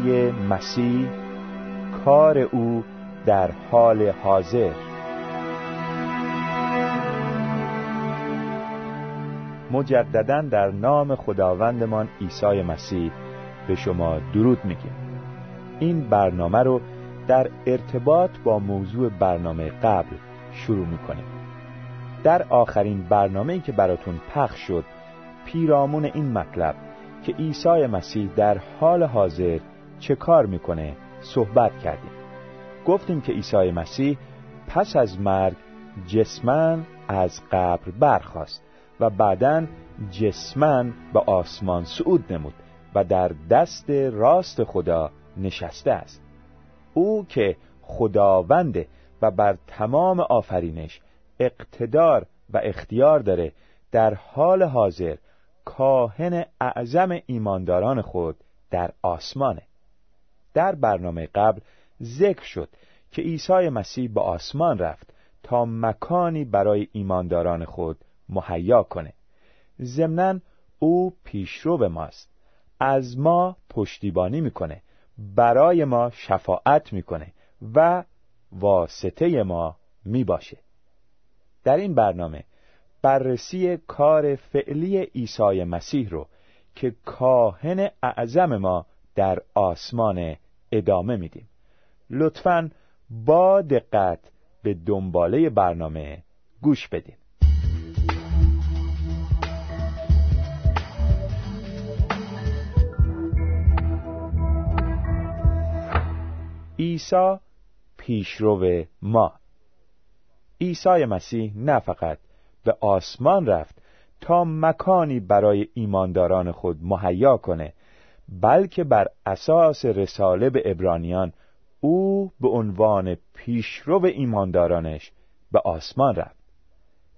عیسی مسیح کار او در حال حاضر. مجددا در نام خداوندمان عیسی مسیح به شما درود میگیم. این برنامه رو در ارتباط با موضوع برنامه قبل شروع می‌کنیم. در آخرین برنامه که براتون پخش شد پیرامون این مطلب که عیسی مسیح در حال حاضر چه کار می‌کنه؟ صحبت کردیم. گفتیم که عیسی مسیح پس از مرگ جسمن از قبر برخاست و بعدا جسمن به آسمان صعود نمود و در دست راست خدا نشسته است. او که خداونده و بر تمام آفرینش اقتدار و اختیار داره در حال حاضر کاهن اعظم ایمانداران خود در آسمانه. در برنامه قبل ذکر شد که عیسی مسیح به آسمان رفت تا مکانی برای ایمانداران خود مهیا کنه. ضمنا او پیشرو به ماست. از ما پشتیبانی می‌کنه. برای ما شفاعت می‌کنه و واسطه ما می‌باشه. در این برنامه بررسی کار فعلی عیسی مسیح رو که کاهن اعظم ما در آسمان ادامه میدیم. لطفا با دقت به دنباله برنامه گوش بدید عیسی پیشرو ما. عیسی مسیح نه فقط به آسمان رفت تا مکانی برای ایمانداران خود مهیا کنه بلکه بر اساس رساله به ابرانیان او به عنوان پیشرو ایماندارانش به آسمان رفت.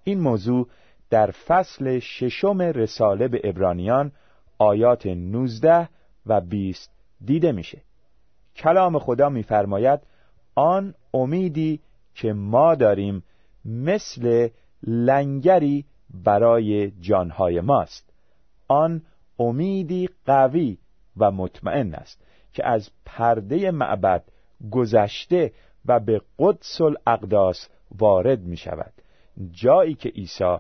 این موضوع در فصل ششم رساله به ابرانیان آیات 19 و 20 دیده میشه. کلام خدا میفرماید آن امیدی که ما داریم مثل لنگری برای جانهای ماست. آن امیدی قوی و مطمئن است که از پرده معبد گذشته و به قدس الاقداس وارد می شود جایی که عیسی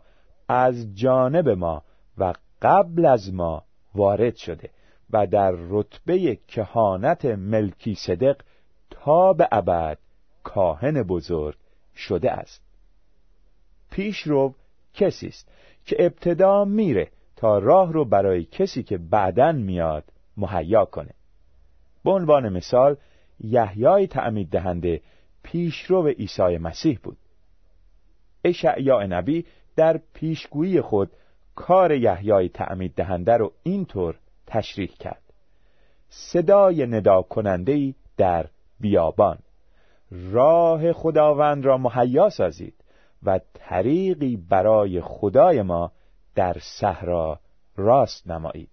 از جانب ما و قبل از ما وارد شده و در رتبه کهانت ملکی صدق تا به ابد کاهن بزرگ شده است. پیش رو کسی است که ابتدا میره تا راه رو برای کسی که بعدن میاد مهیا کنه. به عنوان مثال یحیای تعمید دهنده پیشرو عیسی مسیح بود. اشعیا نبی در پیشگویی خود کار یحیای تعمید دهنده رو اینطور تشریح کرد. صدای ندا کننده در بیابان. راه خداوند را مهیا سازید و طریقی برای خدای ما در صحرا راست نمایید.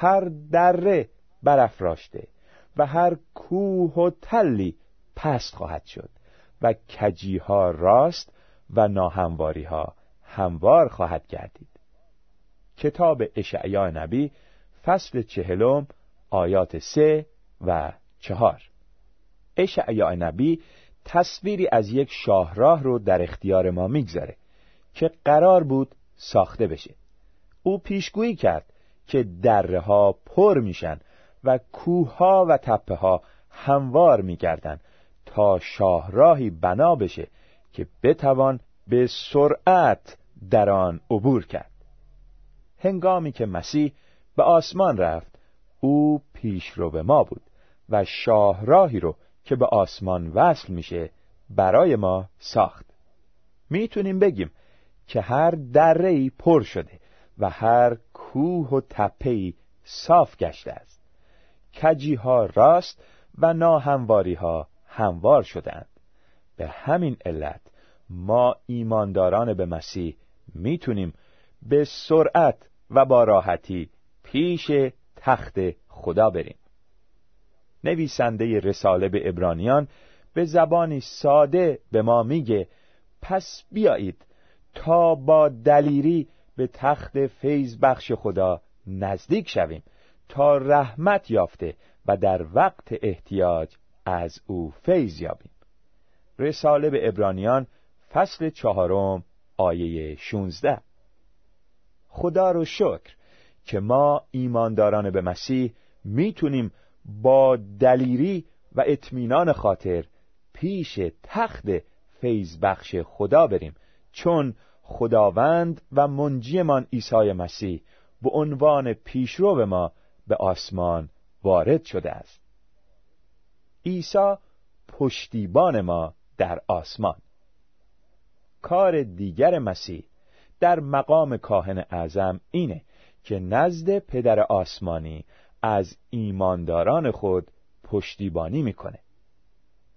هر دره برافراشته و هر کوه و تلی پست خواهد شد و کجیها راست و ناهمواری ها هموار خواهد گردید. کتاب اشعیا نبی فصل چهلم آیات سه و چهار. اشعیا نبی تصویری از یک شاهراه رو در اختیار ما می‌گذاره که قرار بود ساخته بشه. او پیشگویی کرد که دره ها پر میشن و کوه ها و تپه ها هموار میگردن تا شاهراهی بنا بشه که بتوان به سرعت در آن عبور کرد. هنگامی که مسیح به آسمان رفت او پیشرو به ما بود و شاهراهی رو که به آسمان وصل میشه برای ما ساخت. می‌تونیم بگیم که هر دره پر شده و هر کوه و تپه صاف گشته است. کجی ها راست و ناهمواری ها هموار شدند به همین علت ما ایمانداران به مسیح می‌تونیم به سرعت و با راحتی پیش تخت خدا بریم. نویسنده رساله به ابرانیان به زبانی ساده به ما میگه پس بیایید تا با دلیری به تخت فیض بخش خدا نزدیک شویم تا رحمت یافته و در وقت احتیاج از او فیض یابیم. رساله به ابرانیان فصل چهارم آیه 16 خدا رو شکر که ما ایمانداران به مسیح می‌تونیم با دلیری و اطمینان خاطر پیش تخت فیض بخش خدا بریم. چون خداوند و منجیمان عیسی مسیح به عنوان پیشرو ما به آسمان وارد شده است. عیسی پشتیبان ما در آسمان. کار دیگر مسیح در مقام کاهن اعظم اینه که نزد پدر آسمانی از ایمانداران خود پشتیبانی می‌کنه.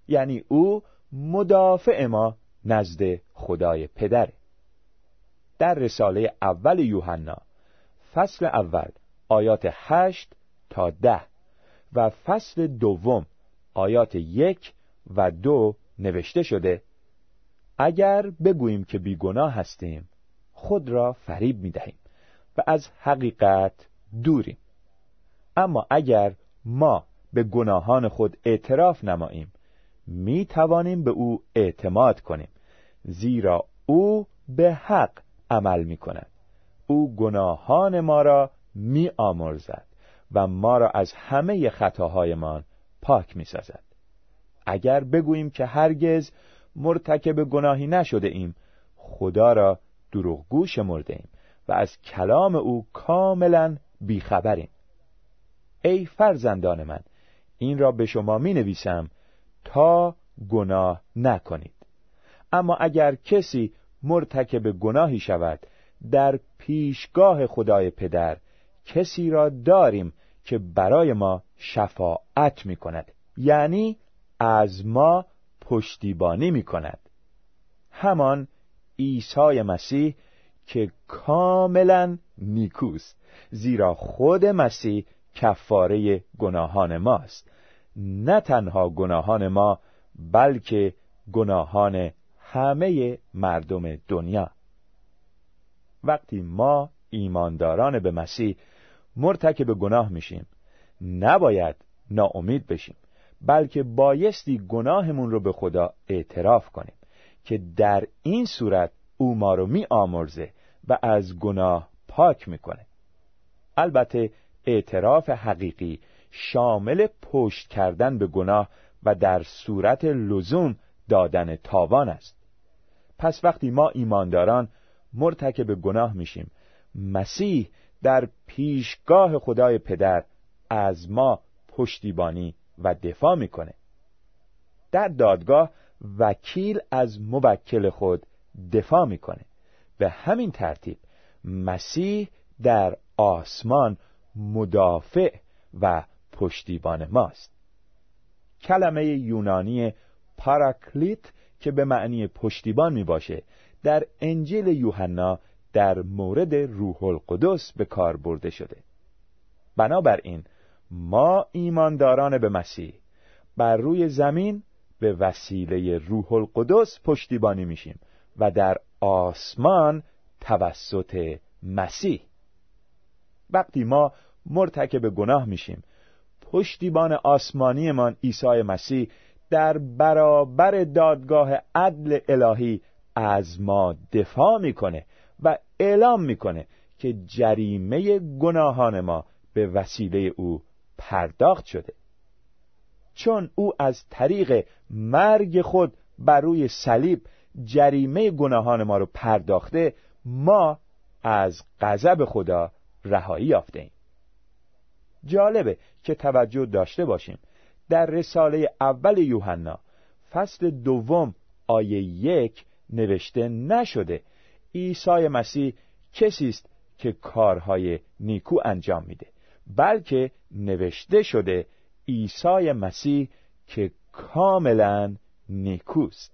یعنی او مدافع ما نزد خدای پدره. در رساله اول یوحنا فصل اول آیات هشت تا ده و فصل دوم آیات یک و دو نوشته شده اگر بگوییم که بیگناه هستیم خود را فریب می دهیم و از حقیقت دوریم. اما اگر ما به گناهان خود اعتراف نماییم می توانیم به او اعتماد کنیم زیرا او به حق عمل می کند او گناهان ما را می آمرزد و ما را از همه خطاهایمان پاک می سازد. اگر بگوییم که هرگز مرتکب گناهی نشده ایم خدا را دروغگو شمرده ایم و از کلام او کاملا بیخبریم. ای فرزندان من این را به شما می نویسم تا گناه نکنید. اما اگر کسی مرتکب گناهی شود. در پیشگاه خدای پدر کسی را داریم که برای ما شفاعت می کند یعنی از ما پشتیبانی می کند همان عیسی مسیح که کاملا نیکوست زیرا خود مسیح کفاره گناهان ماست. نه تنها گناهان ما بلکه گناهان همه مردم دنیا. وقتی ما ایمانداران به مسیح مرتکب گناه میشیم نباید ناامید بشیم بلکه بایستی گناهمون رو به خدا اعتراف کنیم که در این صورت او ما رو می آمرزه و از گناه پاک می‌کنه. البته اعتراف حقیقی شامل پشت کردن به گناه و در صورت لزوم دادن تاوان است. پس وقتی ما ایمانداران مرتکب گناه میشیم مسیح در پیشگاه خدای پدر از ما پشتیبانی و دفاع می‌کنه. در دادگاه وکیل از موکل خود دفاع می‌کنه. به همین ترتیب مسیح در آسمان مدافع و پشتیبان ماست. کلمه یونانی پاراکلیت که به معنی پشتیبان می باشه در انجیل یوحنا در مورد روح القدس به کار برده شده. بنابراین ما ایمانداران به مسیح. بر روی زمین به وسیله روح القدس پشتیبانی میشیم و در آسمان توسط مسیح. وقتی ما مرتکب گناه میشیم پشتیبان آسمانیمان عیسی مسیح در برابر دادگاه عدل الهی از ما دفاع می‌کنه و اعلام می‌کنه که جریمه گناهان ما به وسیله او پرداخت شده. چون او از طریق مرگ خود بر روی صلیب جریمه گناهان ما رو پرداخته ما از غضب خدا رهایی یافته ایم جالبه که توجه داشته باشیم در رساله اول یوحنا فصل دوم آیه یک نوشته نشده. عیسی مسیح کسی است که کارهای نیکو انجام میده بلکه نوشته شده عیسی مسیح که کاملا نیکوست.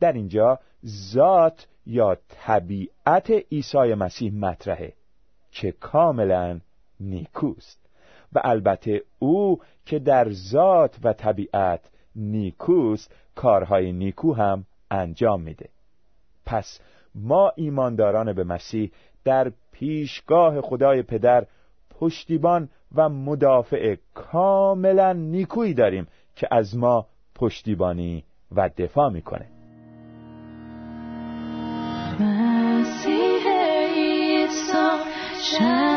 در اینجا ذات یا طبیعت عیسی مسیح مطرحه که کاملا نیکوست. و البته او که در ذات و طبیعت نیکوست کارهای نیکو هم انجام میده. پس ما ایمانداران به مسیح در پیشگاه خدای پدر پشتیبان و مدافع کاملا نیکویی داریم که از ما پشتیبانی و دفاع می‌کنه. مسیح عیسی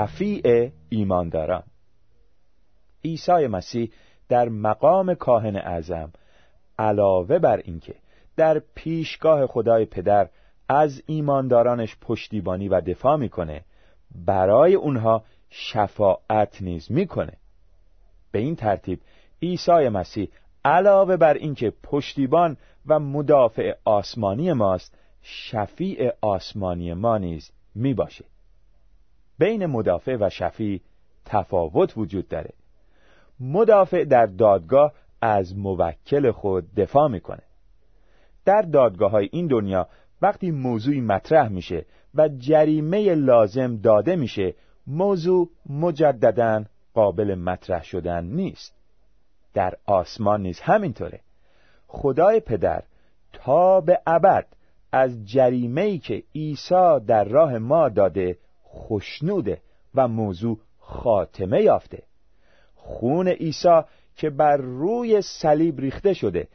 شفیع ایمانداران عیسی مسیح در مقام کاهن اعظم علاوه بر اینکه در پیشگاه خدای پدر از ایماندارانش پشتیبانی و دفاع می‌کنه برای اونها شفاعت نیز می‌کنه. به این ترتیب عیسی مسیح علاوه بر اینکه پشتیبان و مدافع آسمانی ماست شفیع آسمانی ما نیز می باشه بین مدافع و شفیع تفاوت وجود داره. مدافع در دادگاه از موکل خود دفاع می‌کنه. در دادگاه های این دنیا وقتی موضوعی مطرح میشه و جریمه لازم داده میشه موضوع مجددا قابل مطرح شدن نیست. در آسمان نیز همینطوره. خدای پدر تا به ابد از جریمه که عیسی در راه ما داده خشنوده و موضوع خاتمه یافته. خون عیسی که بر روی صلیب ریخته شده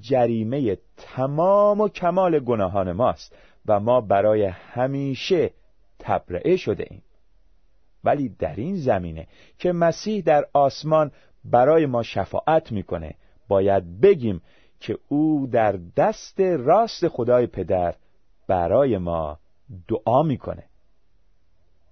جریمه تمام و کمال گناهان ماست و ما برای همیشه تبرئه شده ایم. ولی در این زمینه که مسیح در آسمان برای ما شفاعت می‌کنه باید بگیم که او در دست راست خدای پدر برای ما دعا می‌کنه.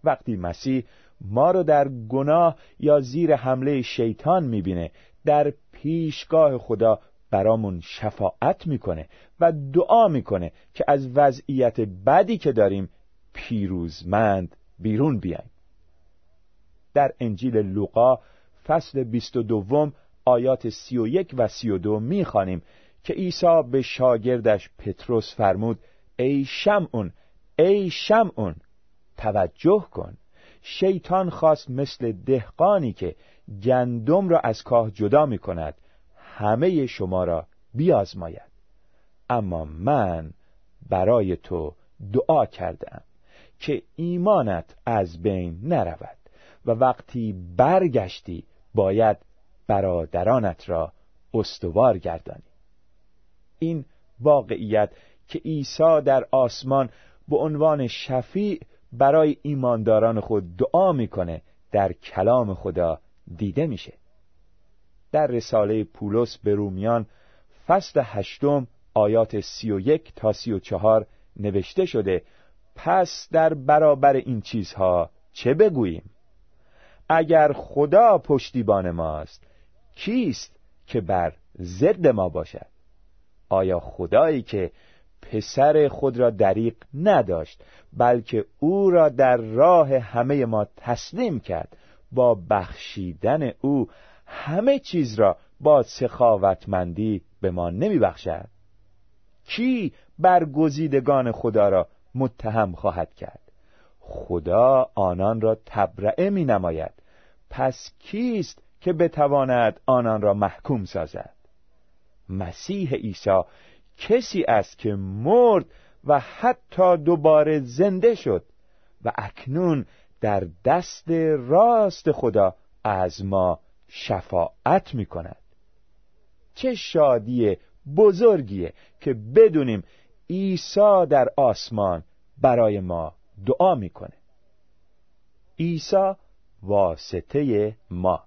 وقتی مسیح ما رو در گناه یا زیر حمله شیطان می‌بینه در پیشگاه خدا برامون شفاعت می‌کنه و دعا می‌کنه که از وضعیت بدی که داریم پیروزمند بیرون بیایم. در انجیل لوقا فصل 22 آیات 31 و 32 می‌خوانیم که عیسی به شاگردش پتروس فرمود ای شمعون ای شمعون! توجه کن. شیطان خواست مثل دهقانی که گندم را از کاه جدا می کند همه شما را بیازماید. اما من برای تو دعا کردم که ایمانت از بین نرود و وقتی برگشتی باید برادرانت را استوار گردانی. این واقعیت که عیسی در آسمان به عنوان شفیع برای ایمانداران خود دعا می‌کنه در کلام خدا دیده میشه. در رساله پولس به رومیان فصل هشتم آیات سی و یک تا سی و چهار نوشته شده پس در برابر این چیزها چه بگوییم؟ اگر خدا پشتیبان ماست کیست که بر ضد ما باشد؟ آیا خدایی که پسر خود را دریق نداشت بلکه او را در راه همه ما تسلیم کرد. با بخشیدن او همه چیز را با سخاوتمندی به ما نمی بخشد کی برگزیدگان خدا را متهم خواهد کرد؟ خدا آنان را تبرئه می نماید پس کیست که بتواند آنان را محکوم سازد؟ مسیح عیسی کسی است که مرد و حتی دوباره زنده شد و اکنون در دست راست خدا از ما شفاعت می کند چه شادی بزرگیه که بدونیم عیسی در آسمان برای ما دعا می‌کنه. عیسی واسطه ما.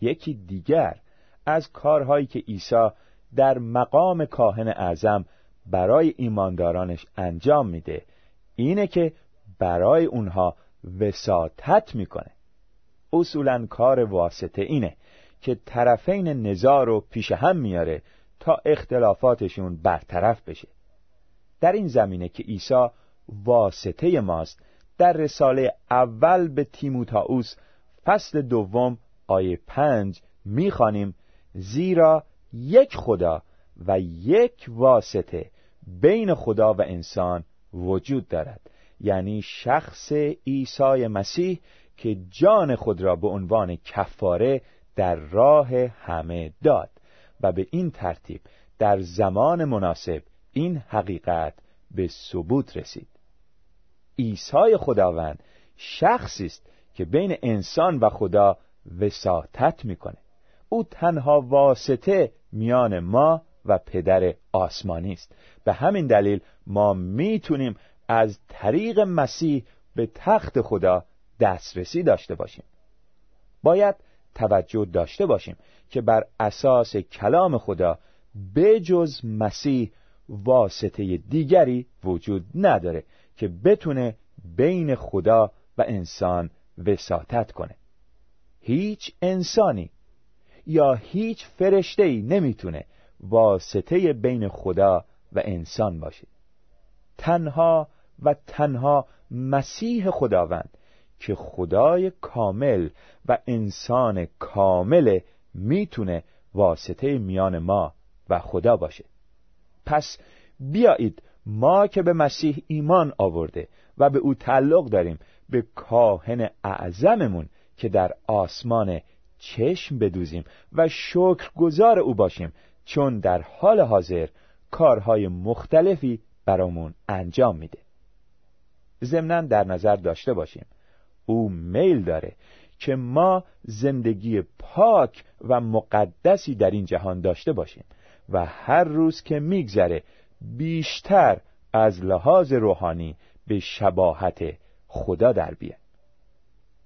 یکی دیگر از کارهایی که عیسی در مقام کاهن اعظم برای ایماندارانش انجام میده. اینه که برای اونها وساطت می‌کنه. اصولا کار واسطه اینه که طرفین نزار رو پیش هم میاره تا اختلافاتشون برطرف بشه. در این زمینه که عیسی واسطه ماست در رساله اول به تیموتائوس فصل دوم آیه پنج می‌خوانیم زیرا یک خدا و یک واسطه بین خدا و انسان وجود دارد. یعنی شخص عیسی مسیح که جان خود را به عنوان کفاره در راه همه داد و به این ترتیب در زمان مناسب این حقیقت به ثبوت رسید. عیسی خداوند شخصی است که بین انسان و خدا وساطت می‌کنه او تنها واسطه میان ما و پدر آسمانی است. به همین دلیل ما می‌تونیم از طریق مسیح به تخت خدا دسترسی داشته باشیم. باید توجه داشته باشیم که بر اساس کلام خدا بجز مسیح واسطه دیگری وجود نداره که بتونه بین خدا و انسان وساطت کنه. هیچ انسانی یا هیچ فرشته‌ای نمی‌تونه واسطه بین خدا و انسان باشه. تنها و تنها مسیح خداوند که خدای کامل و انسان کامل می‌تونه واسطه میان ما و خدا باشه. پس بیایید ما که به مسیح ایمان آورده و به او تعلق داریم به کاهن اعظممون که در آسمان چشم بدوزیم و شکرگزار او باشیم چون در حال حاضر کارهای مختلفی برامون انجام میده. ضمنا در نظر داشته باشیم. او میل داره که ما زندگی پاک و مقدسی در این جهان داشته باشیم و هر روز که میگذره بیشتر از لحاظ روحانی به شباهت خدا در بیه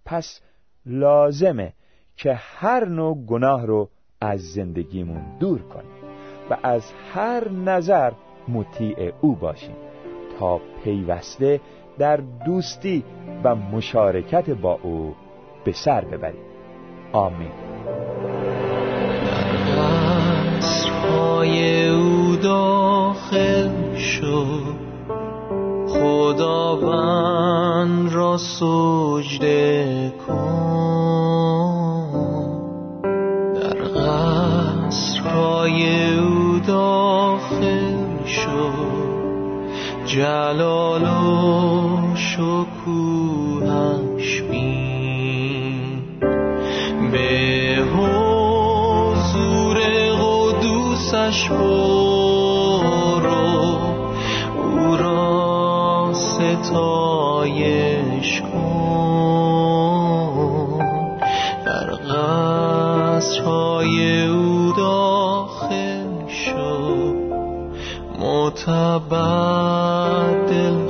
پس لازمه که هر نوع گناه رو از زندگیمون دور کنیم و از هر نظر مطیع او باشیم تا پیوسته در دوستی و مشارکت با او به سر ببریم. آمین. او داخل شد. خداوند را سجده کن. قصرهای او داخل شد. جلال و شکوهش بین. به حضور قدوسش برو. او را ستایش کن. در قصرهای او sa batil